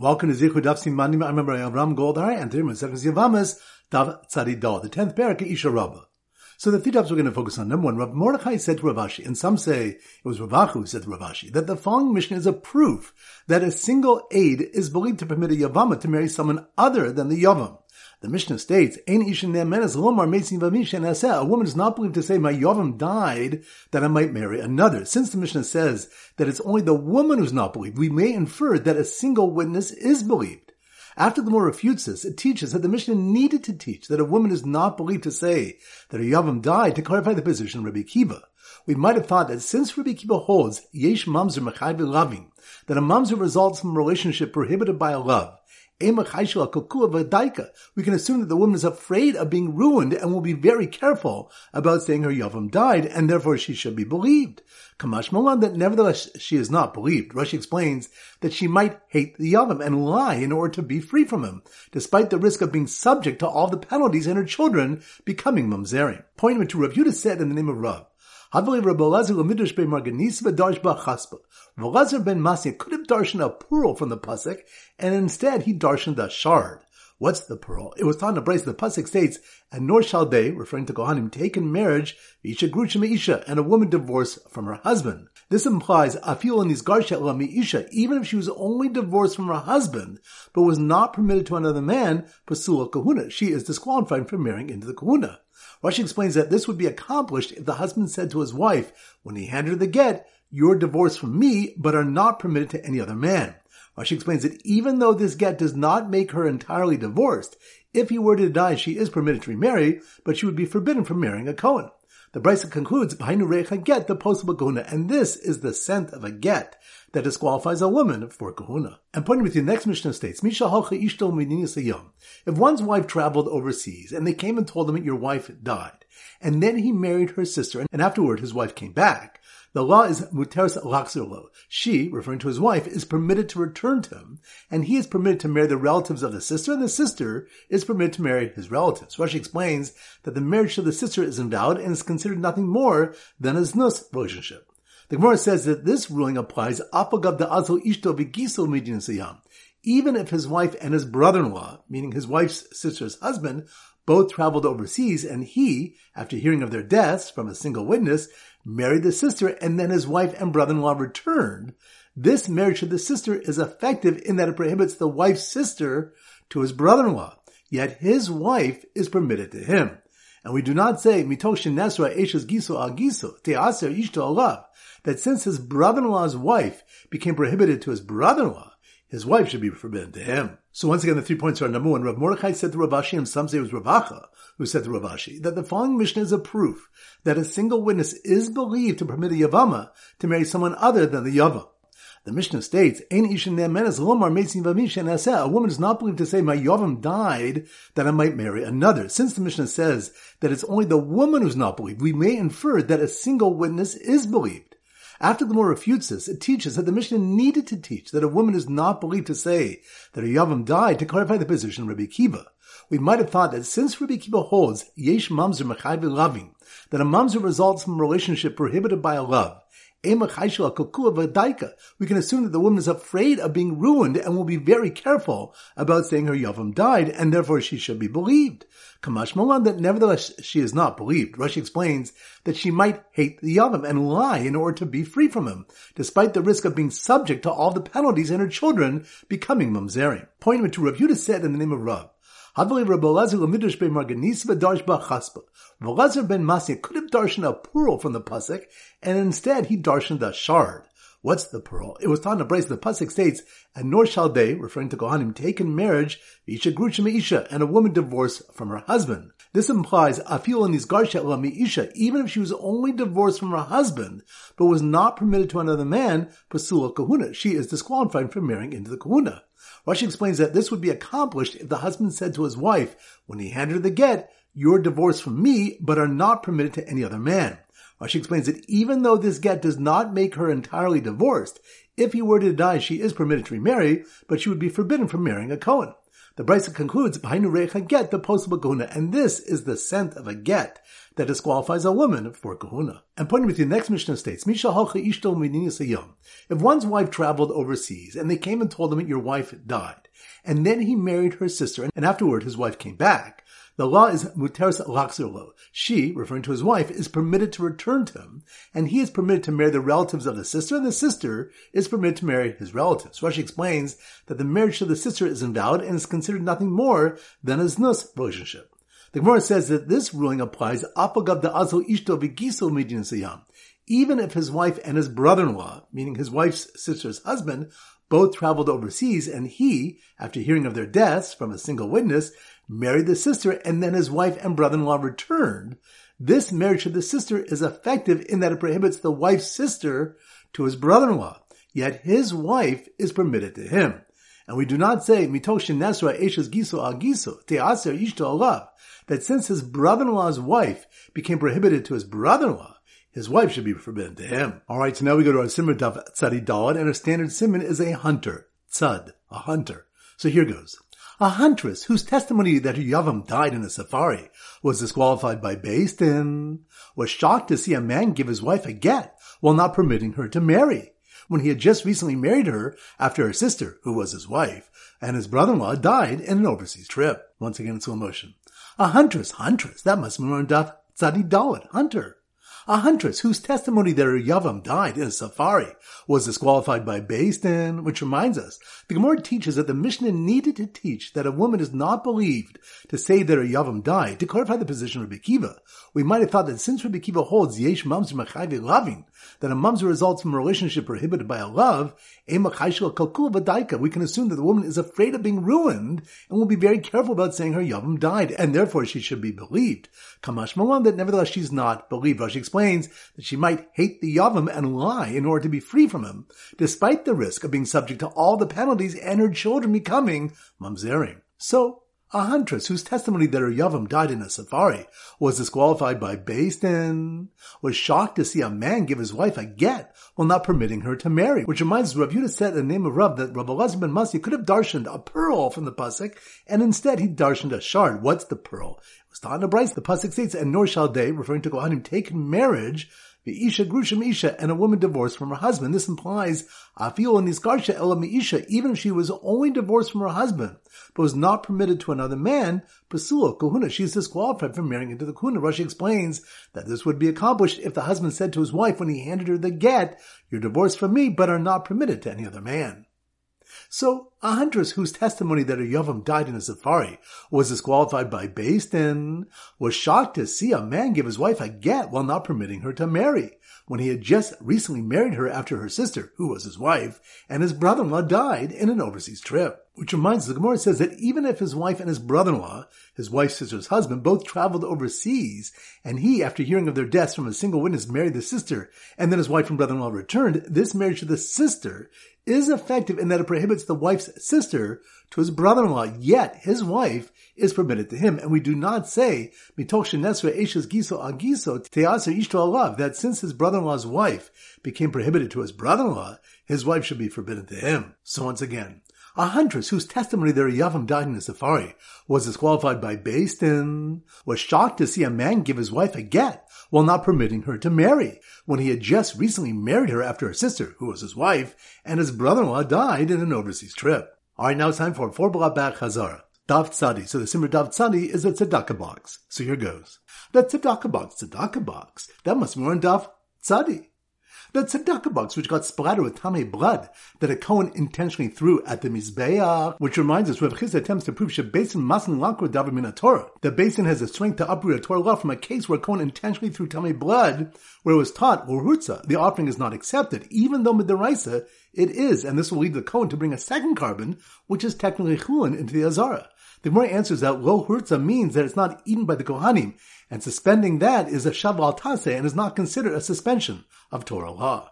Welcome to Zichud Daf Simanim. I remember Avram Goldar and today Maseches Yevamos Dav Tzadidol, the tenth parak Isha Rabbah. So the three dafs we're going to focus on. Number one, Rav Mordechai said to Rav Ashi, and some say it was Ravachu who said to Rav Ashi, that the following Mishnah is a proof that a single aid is believed to permit a Yavama to marry someone other than the Yavam. The Mishnah states, "Ein ishin ne'menes lomar metzin v'mishen A woman is not believed to say, "My yavam died, that I might marry another." Since the Mishnah says that it's only the woman who's not believed, we may infer that a single witness is believed. After the more refutes this, it teaches that the Mishnah needed to teach that a woman is not believed to say that her yavam died to clarify the position of Rabbi Akiva. We might have thought that since Rabbi Akiva holds yesh mamzer mechai loving, that a mamzer results from a relationship prohibited by a lav, we can assume that the woman is afraid of being ruined and will be very careful about saying her Yavam died, and therefore she should be believed. Kamash Malan that nevertheless she is not believed. Rashi explains that she might hate the Yavam and lie in order to be free from him, despite the risk of being subject to all the penalties and her children becoming mamzerim. Point to Rav Yehudah said in the name of Rav, Havli Rabbi Elazar l'midrash be marganis v'darsh b'chaspa. Rabbi ben Masya could have darshan a pearl from the pasuk, and instead he darshan the shard. What's the pearl? It was taught in the Brace. The pasuk states, "And nor shall they, referring to Kohanim, take in marriage isha gruchim isha, and a woman divorced from her husband." This implies afil in isgarshet isha, even if she was only divorced from her husband, but was not permitted to another man, pasula kahuna. She is disqualified from marrying into the kahuna. Rashi explains that this would be accomplished if the husband said to his wife, when he handed her the get, you're divorced from me, but are not permitted to any other man. Rashi explains that even though this get does not make her entirely divorced, if he were to die, she is permitted to remarry, but she would be forbidden from marrying a Cohen. The Braisa concludes, get the possible kahuna, and this is the scent of a get that disqualifies a woman for kahuna. And pointing with the next Mishnah states, If one's wife traveled overseas and they came and told him that your wife died, and then he married her sister, and afterward his wife came back, the law is muteris laxirlo. She, referring to his wife, is permitted to return to him, and he is permitted to marry the relatives of the sister, and the sister is permitted to marry his relatives. Rashi explains that the marriage of the sister is invalid and is considered nothing more than a znus relationship. The Gemara says that this ruling applies apagav de azo ishto v'giso midin even if his wife and his brother-in-law, meaning his wife's sister's husband, both traveled overseas and he, after hearing of their deaths from a single witness, married the sister and then his wife and brother-in-law returned, this marriage to the sister is effective in that it prohibits the wife's sister to his brother-in-law. Yet his wife is permitted to him. And we do not say, Mitoshin Giso, Teaser Ishto that since his brother-in-law's wife became prohibited to his brother-in-law, his wife should be forbidden to him. So once again, the three points are number one, Rav Mordechai said to Rav Ashi, and some say it was Ravacha who said to Rav Ashi, that the following Mishnah is a proof that a single witness is believed to permit a Yavama to marry someone other than the Yavam. The Mishnah states, Ein ishin lomar A woman is not believed to say, My Yavam died, that I might marry another. Since the Mishnah says that it's only the woman who's not believed, we may infer that a single witness is believed. After the more refutes this, it teaches that the Mishnah needed to teach that a woman is not believed to say that her Yavam died to clarify the position of Rabbi Akiva. We might have thought that since Rabbi Akiva holds Yesh Mamzer Mechai loving, that a Mamzer results from a relationship prohibited by a lav, we can assume that the woman is afraid of being ruined and will be very careful about saying her Yavam died, and therefore she should be believed. Kamash Malan that nevertheless she is not believed. Rashi explains that she might hate the Yavam and lie in order to be free from him, despite the risk of being subject to all the penalties and her children becoming mamzerim. Pointing to Rav Yehudah said in the name of Rav, Havli Rabbi Elazar l'midrash ben marganis v'darsh b'chaspa. Rabbi ben Masya could have darshan a pearl from the pasuk, and instead he darshan a shard. What's the pearl? It was taught in a brace. The pasuk states, "And nor shall they, referring to Kohanim, take in marriage isha gruchim isha, and a woman divorced from her husband." This implies afil in isgarshet isha, even if she was only divorced from her husband, but was not permitted to another man, pasula kahuna. She is disqualified from marrying into the kahuna. Rashi explains that this would be accomplished if the husband said to his wife, when he handed her the get, you're divorced from me, but are not permitted to any other man. Rashi explains that even though this get does not make her entirely divorced, if he were to die, she is permitted to remarry, but she would be forbidden from marrying a Cohen. The Braisa concludes, get, the possible kahuna, and this is the scent of a get that disqualifies a woman for kahuna. And pointing with the next Mishnah states, If one's wife traveled overseas and they came and told him that your wife died, and then he married her sister, and afterward his wife came back, the law is muteris laxirlo. She, referring to his wife, is permitted to return to him, and he is permitted to marry the relatives of the sister, and the sister is permitted to marry his relatives. Rashi explains that the marriage to the sister is invalid and is considered nothing more than a znus relationship. The Gemara says that this ruling applies apagav da azo ishto v'giso midin sayam. Even if his wife and his brother-in-law, meaning his wife's sister's husband, both traveled overseas and he, after hearing of their deaths from a single witness, married the sister and then his wife and brother-in-law returned, this marriage to the sister is effective in that it prohibits the wife's sister to his brother-in-law. Yet his wife is permitted to him. And we do not say, Mitoshin Nesra Eshes Giso Agiso, Teaser Ishto Alav, that since his brother-in-law's wife became prohibited to his brother-in-law, his wife should be forbidden to him. Alright, so now we go to our simmer Dav Tzadi Dalad, and our standard simon is a hunter. Tzad, a hunter. So here goes. A huntress whose testimony that her Yavam died in a safari was disqualified by Din was shocked to see a man give his wife a get while not permitting her to marry when he had just recently married her after her sister, who was his wife, and his brother-in-law died in an overseas trip. Once again in slow motion. A huntress, huntress, that must be Daf Tzadi Dalit, hunter a huntress whose testimony that her Yavam died in a safari was disqualified by Din, which reminds us, the Gemara teaches that the Mishnah needed to teach that a woman is not believed to say that her Yavam died to clarify the position of Rabbi Akiva. We might have thought that since Rabbi Akiva holds Yesh Mamzer Machayve Lavin, that a Mamzer results from a relationship prohibited by a lav, we can assume that the woman is afraid of being ruined and will be very careful about saying her Yavam died, and therefore she should be believed. Kamash Malan, that nevertheless she's not believed. Rashi explains that she might hate the Yavam and lie in order to be free from him, despite the risk of being subject to all the penalties and her children becoming mamzerim. So, a huntress whose testimony that her Yavam died in a safari was disqualified by Beis Din, was shocked to see a man give his wife a get while not permitting her to marry. Which reminds Rav Yehudah said in the name of Rav that Rav Elazar ben Masi could have darshaned a pearl from the pasuk, and instead he darshaned a shard. What's the pearl? It was the Bryce. The pasuk states, and nor shall they, referring to Kohanim, take marriage Isha Grushim Isha, and a woman divorced from her husband. This implies Afil and Niskarsha Elam Isha, even if she was only divorced from her husband, but was not permitted to another man, Pasula, Kahuna, she is disqualified from marrying into the Kahuna. Rashi explains that this would be accomplished if the husband said to his wife when he handed her the get, You're divorced from me, but are not permitted to any other man. So, a huntress whose testimony that her Yavam died in a safari was disqualified by Din was shocked to see a man give his wife a get while not permitting her to marry, when he had just recently married her after her sister, who was his wife, and his brother-in-law died in an overseas trip. Which reminds us, the Gemara says that even if his wife and his brother-in-law, his wife's sister's husband, both traveled overseas, and he, after hearing of their deaths from a single witness, married the sister, and then his wife and brother-in-law returned, this marriage to the sister is effective in that it prohibits the wife's sister to his brother-in-law, yet his wife is permitted to him. And we do not say, that since his brother-in-law's wife became prohibited to his brother-in-law, his wife should be forbidden to him. So once again, a huntress whose testimony that her Yavam died in a safari was disqualified by Din was shocked to see a man give his wife a get while not permitting her to marry, when he had just recently married her after her sister, who was his wife, and his brother-in-law died in an overseas trip. Alright, now it's time for four back Hazara. Dav Tzadi. So the Simmer Dav Tzadi is a tzedakah box. So here goes. The tzedakah box, tzedakah box. That must be on Dav Tzadi the tzedakah box which got splattered with tamei blood that a Cohen intentionally threw at the Mizbeach, which reminds us Rav Chisda attempts to prove Shebesin Masin Lakra Min Torah. The Beis Din has the strength to uproot a Torah law from a case where a Cohen intentionally threw tamei blood, where it was taught, Urhutza, the offering is not accepted, even though Midaraisa it is, and this will lead the Cohen to bring a second korban, which is technically Chulin, into the Azara. The more answers that lo hurtza means that it's not eaten by the Kohanim, and suspending that is a shaval tase and is not considered a suspension of Torah law.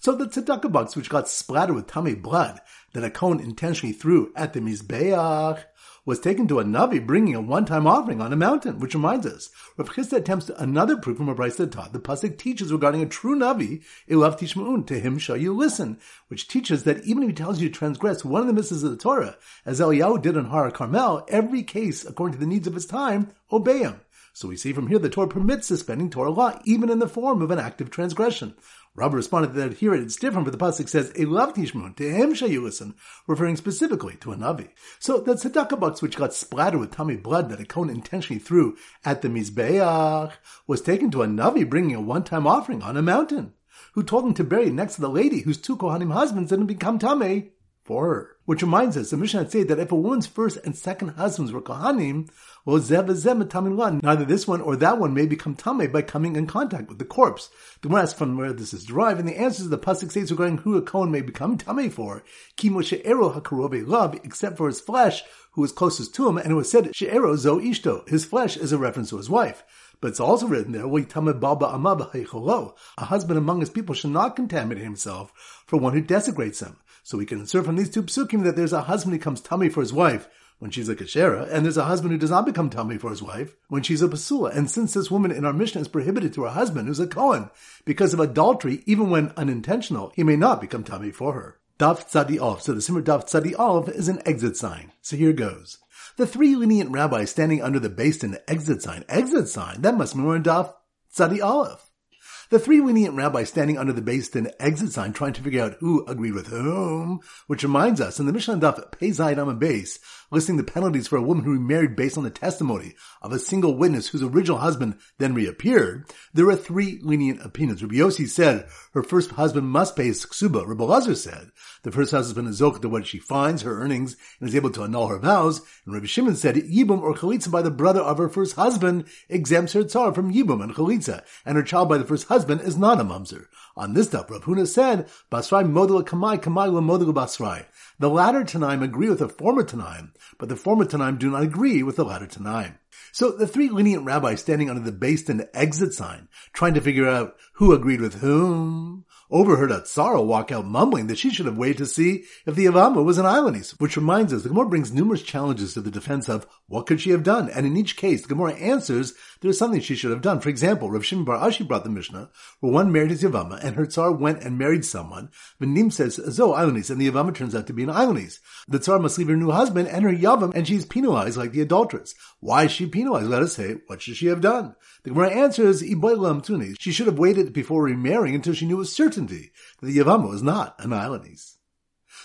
So the tzedakah box, which got splattered with tamei blood that a Kohen intentionally threw at the Mizbeach, was taken to a Navi bringing a one-time offering on a mountain, which reminds us, Rav Chisda attempts another proof from a Bryce that taught the Pasuk teaches regarding a true Navi, Ilav Tishma'un, to him shall you listen, which teaches that even if he tells you to transgress one of the mitzvahs of the Torah, as Eliyahu did on Har Carmel, every case, according to the needs of his time, obey him. So we see from here the Torah permits suspending Torah law, even in the form of an active transgression. Rabbi responded that here it's different, but the pasuk says, "Elav tishmun," to him shall you listen, referring specifically to a navi. So the tzedakah box, which got splattered with tamei blood that a Kohen intentionally threw at the mizbeach, was taken to a navi bringing a one-time offering on a mountain, who told him to bury it next to the lady whose two kohanim husbands didn't become tamei for her. Which reminds us, the Mishnah said that if a woman's first and second husbands were kohanim, well, neither this one or that one may become tamei by coming in contact with the corpse. The Gemara asks from where this is derived, and the answer is the pasuk states regarding who a kohen may become tamei for, kimo she'ero hakarove love, except for his flesh, who is closest to him, and it was said she'ero zo ishto, his flesh is a reference to his wife. But it's also written there, a husband among his people should not contaminate himself for one who desecrates them. So we can infer from these two psukim that there's a husband who comes tamei for his wife, when she's a kashera, and there's a husband who does not become tamei for his wife when she's a pasula. And since this woman in our Mishnah is prohibited to her husband, who's a Kohen, because of adultery, even when unintentional, he may not become tamei for her. Daf Tzadi Aleph. So the Simmer Daf Tzadi Aleph is an exit sign. So here goes. The three lenient rabbis standing under the based in the exit sign. Exit sign. That must be more in Daf Tzadi Aleph. The three lenient rabbis standing under the Din exit sign trying to figure out who agreed with whom, which reminds us in the Mishnah Daf Pei Zayin base, listing the penalties for a woman who remarried based on the testimony of a single witness whose original husband then reappeared, there are three lenient opinions. Rabbi Yossi said her first husband must pay his ksuba. Rabbi Lazar said the first husband is zoch to what she finds, her earnings, and is able to annul her vows. And Rabbi Shimon said yibum or chalitza by the brother of her first husband exempts her tsar from yibum and chalitza, and her child by the first husband is not a mamzer. On this stuff, Rav Huna said, Basrai model kamai kamai model basrai. The latter Tanaim agree with the former Tanaim, but the former Tanaim do not agree with the latter Tanaim. So the three lenient rabbis standing under the Beis Din exit sign, trying to figure out who agreed with whom, overheard a Tsara walk out mumbling that she should have waited to see if the Yavama was an Islandese, which reminds us the Gemara brings numerous challenges to the defense of what could she have done, and in each case the Gemara answers there is something she should have done. For example, Rav Shimi Bar Ashi brought the Mishnah where one married his Yavama and her Tsar went and married someone. Nim says, Zo, Islandese, and the Yavama turns out to be an Islandese. The Tsar must leave her new husband and her Yavam, and she's penalized like the adulteress. Why is she penalized? Let us say, what should she have done? The Gemara answers, She should have waited before remarrying until she knew with certainty that the Yavama was not an Islandese.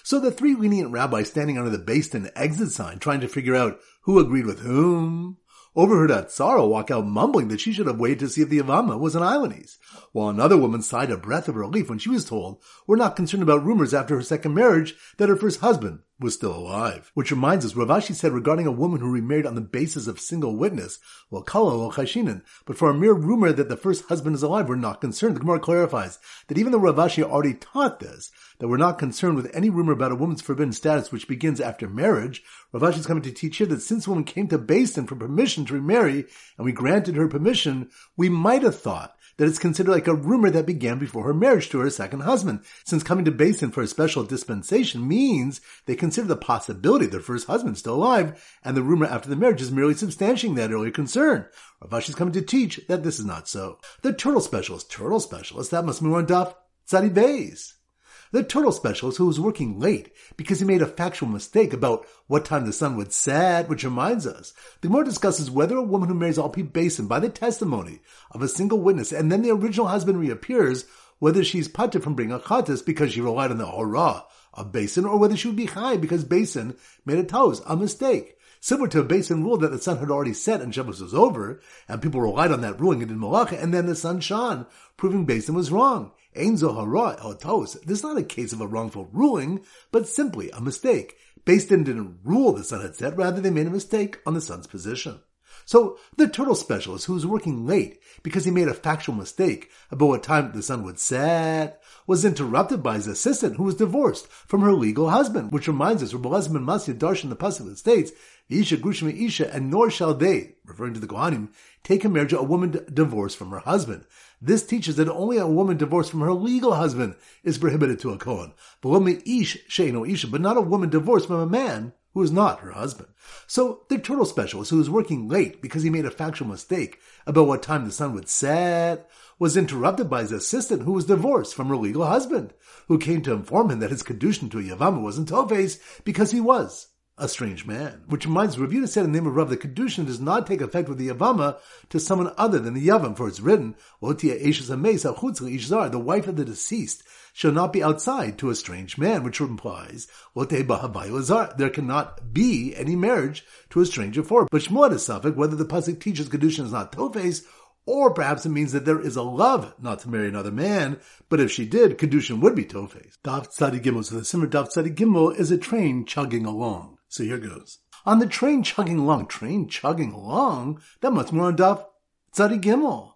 So the three lenient rabbis standing under the Beis Din exit sign trying to figure out who agreed with whom, overheard a Tsara walk out mumbling that she should have waited to see if the Yavama was an Islandese, while another woman sighed a breath of relief when she was told we're not concerned about rumors after her second marriage that her first husband was still alive. Which reminds us, Rav Ashi said regarding a woman who remarried on the basis of single witness, well, kala chashinin, but for a mere rumor that the first husband is alive, we're not concerned. The Gemara clarifies that even though Rav Ashi already taught this, that we're not concerned with any rumor about a woman's forbidden status which begins after marriage, Rav Ashi is coming to teach here that since a woman came to Beis Din for permission to remarry, and we granted her permission, we might have thought that it's considered like a rumor that began before her marriage to her second husband, since coming to Beis Din for a special dispensation means they consider the possibility their first husband's still alive, and the rumor after the marriage is merely substantiating that earlier concern. Rav Ashi is coming to teach that this is not so. The turtle specialist, turtle specialist, that must be on Daf Tzadi Beis the turtle specialist who was working late because he made a factual mistake about what time the sun would set, which reminds us. The Gemara discusses whether a woman who marries Alpi Beis Din by the testimony of a single witness and then the original husband reappears, whether she's putted from bringing a chatas because she relied on the hora of Beis Din or whether she would be high because Beis Din made a toes, a mistake. Similar to a Beis Din rule that the sun had already set and Shabbos was over, and people relied on that ruling and did malacha, and then the sun shone, proving Beis Din was wrong. Ein zohara This is not a case of a wrongful ruling, but simply a mistake. Beis Din didn't rule the sun had set, rather they made a mistake on the sun's position. So the turtle specialist who was working late because he made a factual mistake about what time the sun would set was interrupted by his assistant who was divorced from her legal husband, which reminds us, Rabbi Lezman Masya Darshan the Pasuk states, Isha Grushma Isha, and nor shall they, referring to the Kohanim, take a marriage a woman divorced from her husband. This teaches that only a woman divorced from her legal husband is prohibited to a Kohen. But ish sheino isha, but not a woman divorced from a man who is not her husband. So the turtle specialist who was working late because he made a factual mistake about what time the sun would set was interrupted by his assistant who was divorced from her legal husband, who came to inform him that his kedushin to a Yavama wasn't Tophes because he was a strange man. Which reminds Rav Yehuda said in the name of Rav, the Kedushin does not take effect with the Yavama to someone other than the Yavam, for it's written, the wife of the deceased shall not be outside to a strange man, which implies, there cannot be any marriage to a stranger for. But Shmuel suffix whether the Pasuk teaches Kedushin is not Tophes, or perhaps it means that there is a lav not to marry another man, but if she did, Kedushin would be Tophes. Daf Tzadi Gimel. So the Simmer Daf Tzadi Gimel is a train chugging along. So here goes. On the train chugging along, train chugging along, that must be on Daf Tzadi Gimel.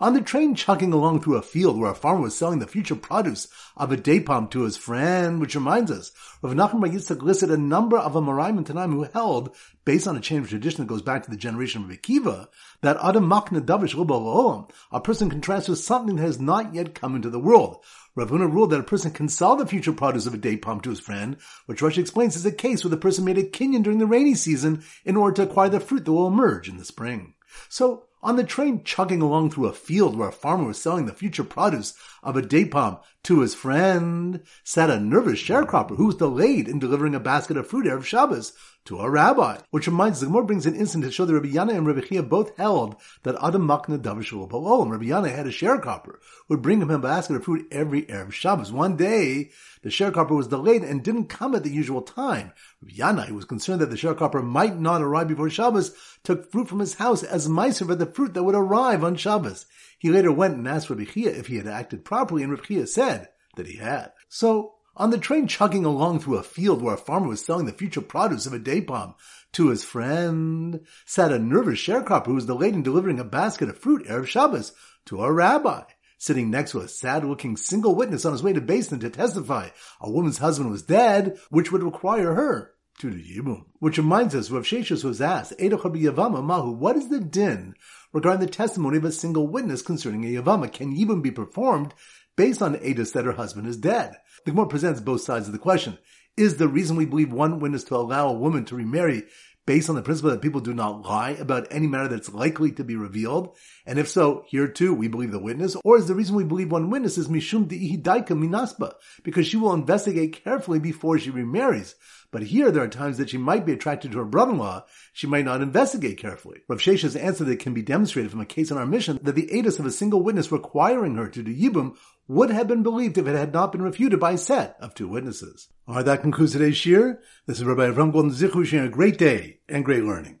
On the train chugging along through a field where a farmer was selling the future produce of a date palm to his friend, which reminds us, Rav Nachman Bar Yitzchak listed a number of Amoraim and Tanaim who held, based on a chain of tradition that goes back to the generation of Akiva, that Adam Makna Davish a person contrasts with something that has not yet come into the world. Rav Huna ruled that a person can sell the future produce of a date palm to his friend, which Rashi explains is a case where the person made a kinyan during the rainy season in order to acquire the fruit that will emerge in the spring. So, on the train chugging along through a field where a farmer was selling the future produce of a date palm to his friend, sat a nervous sharecropper who was delayed in delivering a basket of fruit of Shabbos to a rabbi. Which reminds the Gemara brings an incident to show that Rabbi Yannai and Rabbi Chiya both held that Adam Makna Davishul Palol. Rabbi Yannai had a sharecropper who would bring him a basket of fruit every Erev Shabbos. One day, the sharecropper was delayed and didn't come at the usual time. Rabbi Yannai, who was concerned that the sharecropper might not arrive before Shabbos, took fruit from his house as maaser for the fruit that would arrive on Shabbos. He later went and asked Rabbi Chiya if he had acted properly, and Rabbi Chiya said that he had. So, on the train chugging along through a field where a farmer was selling the future produce of a date palm to his friend, sat a nervous sharecropper who was delayed in delivering a basket of fruit Erev Shabbos to a rabbi. Sitting next to a sad-looking single witness on his way to Beis Din to testify a woman's husband was dead, which would require her to the Yibum. Which reminds us, Rav Sheshes was asked, Yavama Mahu, what is the din regarding the testimony of a single witness concerning a Yavama? Can Yibum be performed based on Edis that her husband is dead? The Gemara presents both sides of the question. Is the reason we believe one witness to allow a woman to remarry based on the principle that people do not lie about any matter that's likely to be revealed? And if so, here too, we believe the witness? Or is the reason we believe one witness is Mishum Di'ihidaika Minasba? Because she will investigate carefully before she remarries. But here there are times that she might be attracted to her brother-in-law. She might not investigate carefully. Rav Shesha's answer that can be demonstrated from a case in our Mishnah that the aidus of a single witness requiring her to do yibum would have been believed if it had not been refuted by a set of two witnesses. Alright, that concludes today's shir. This is Rabbi Avram Golden Zichu sharing a great day and great learning.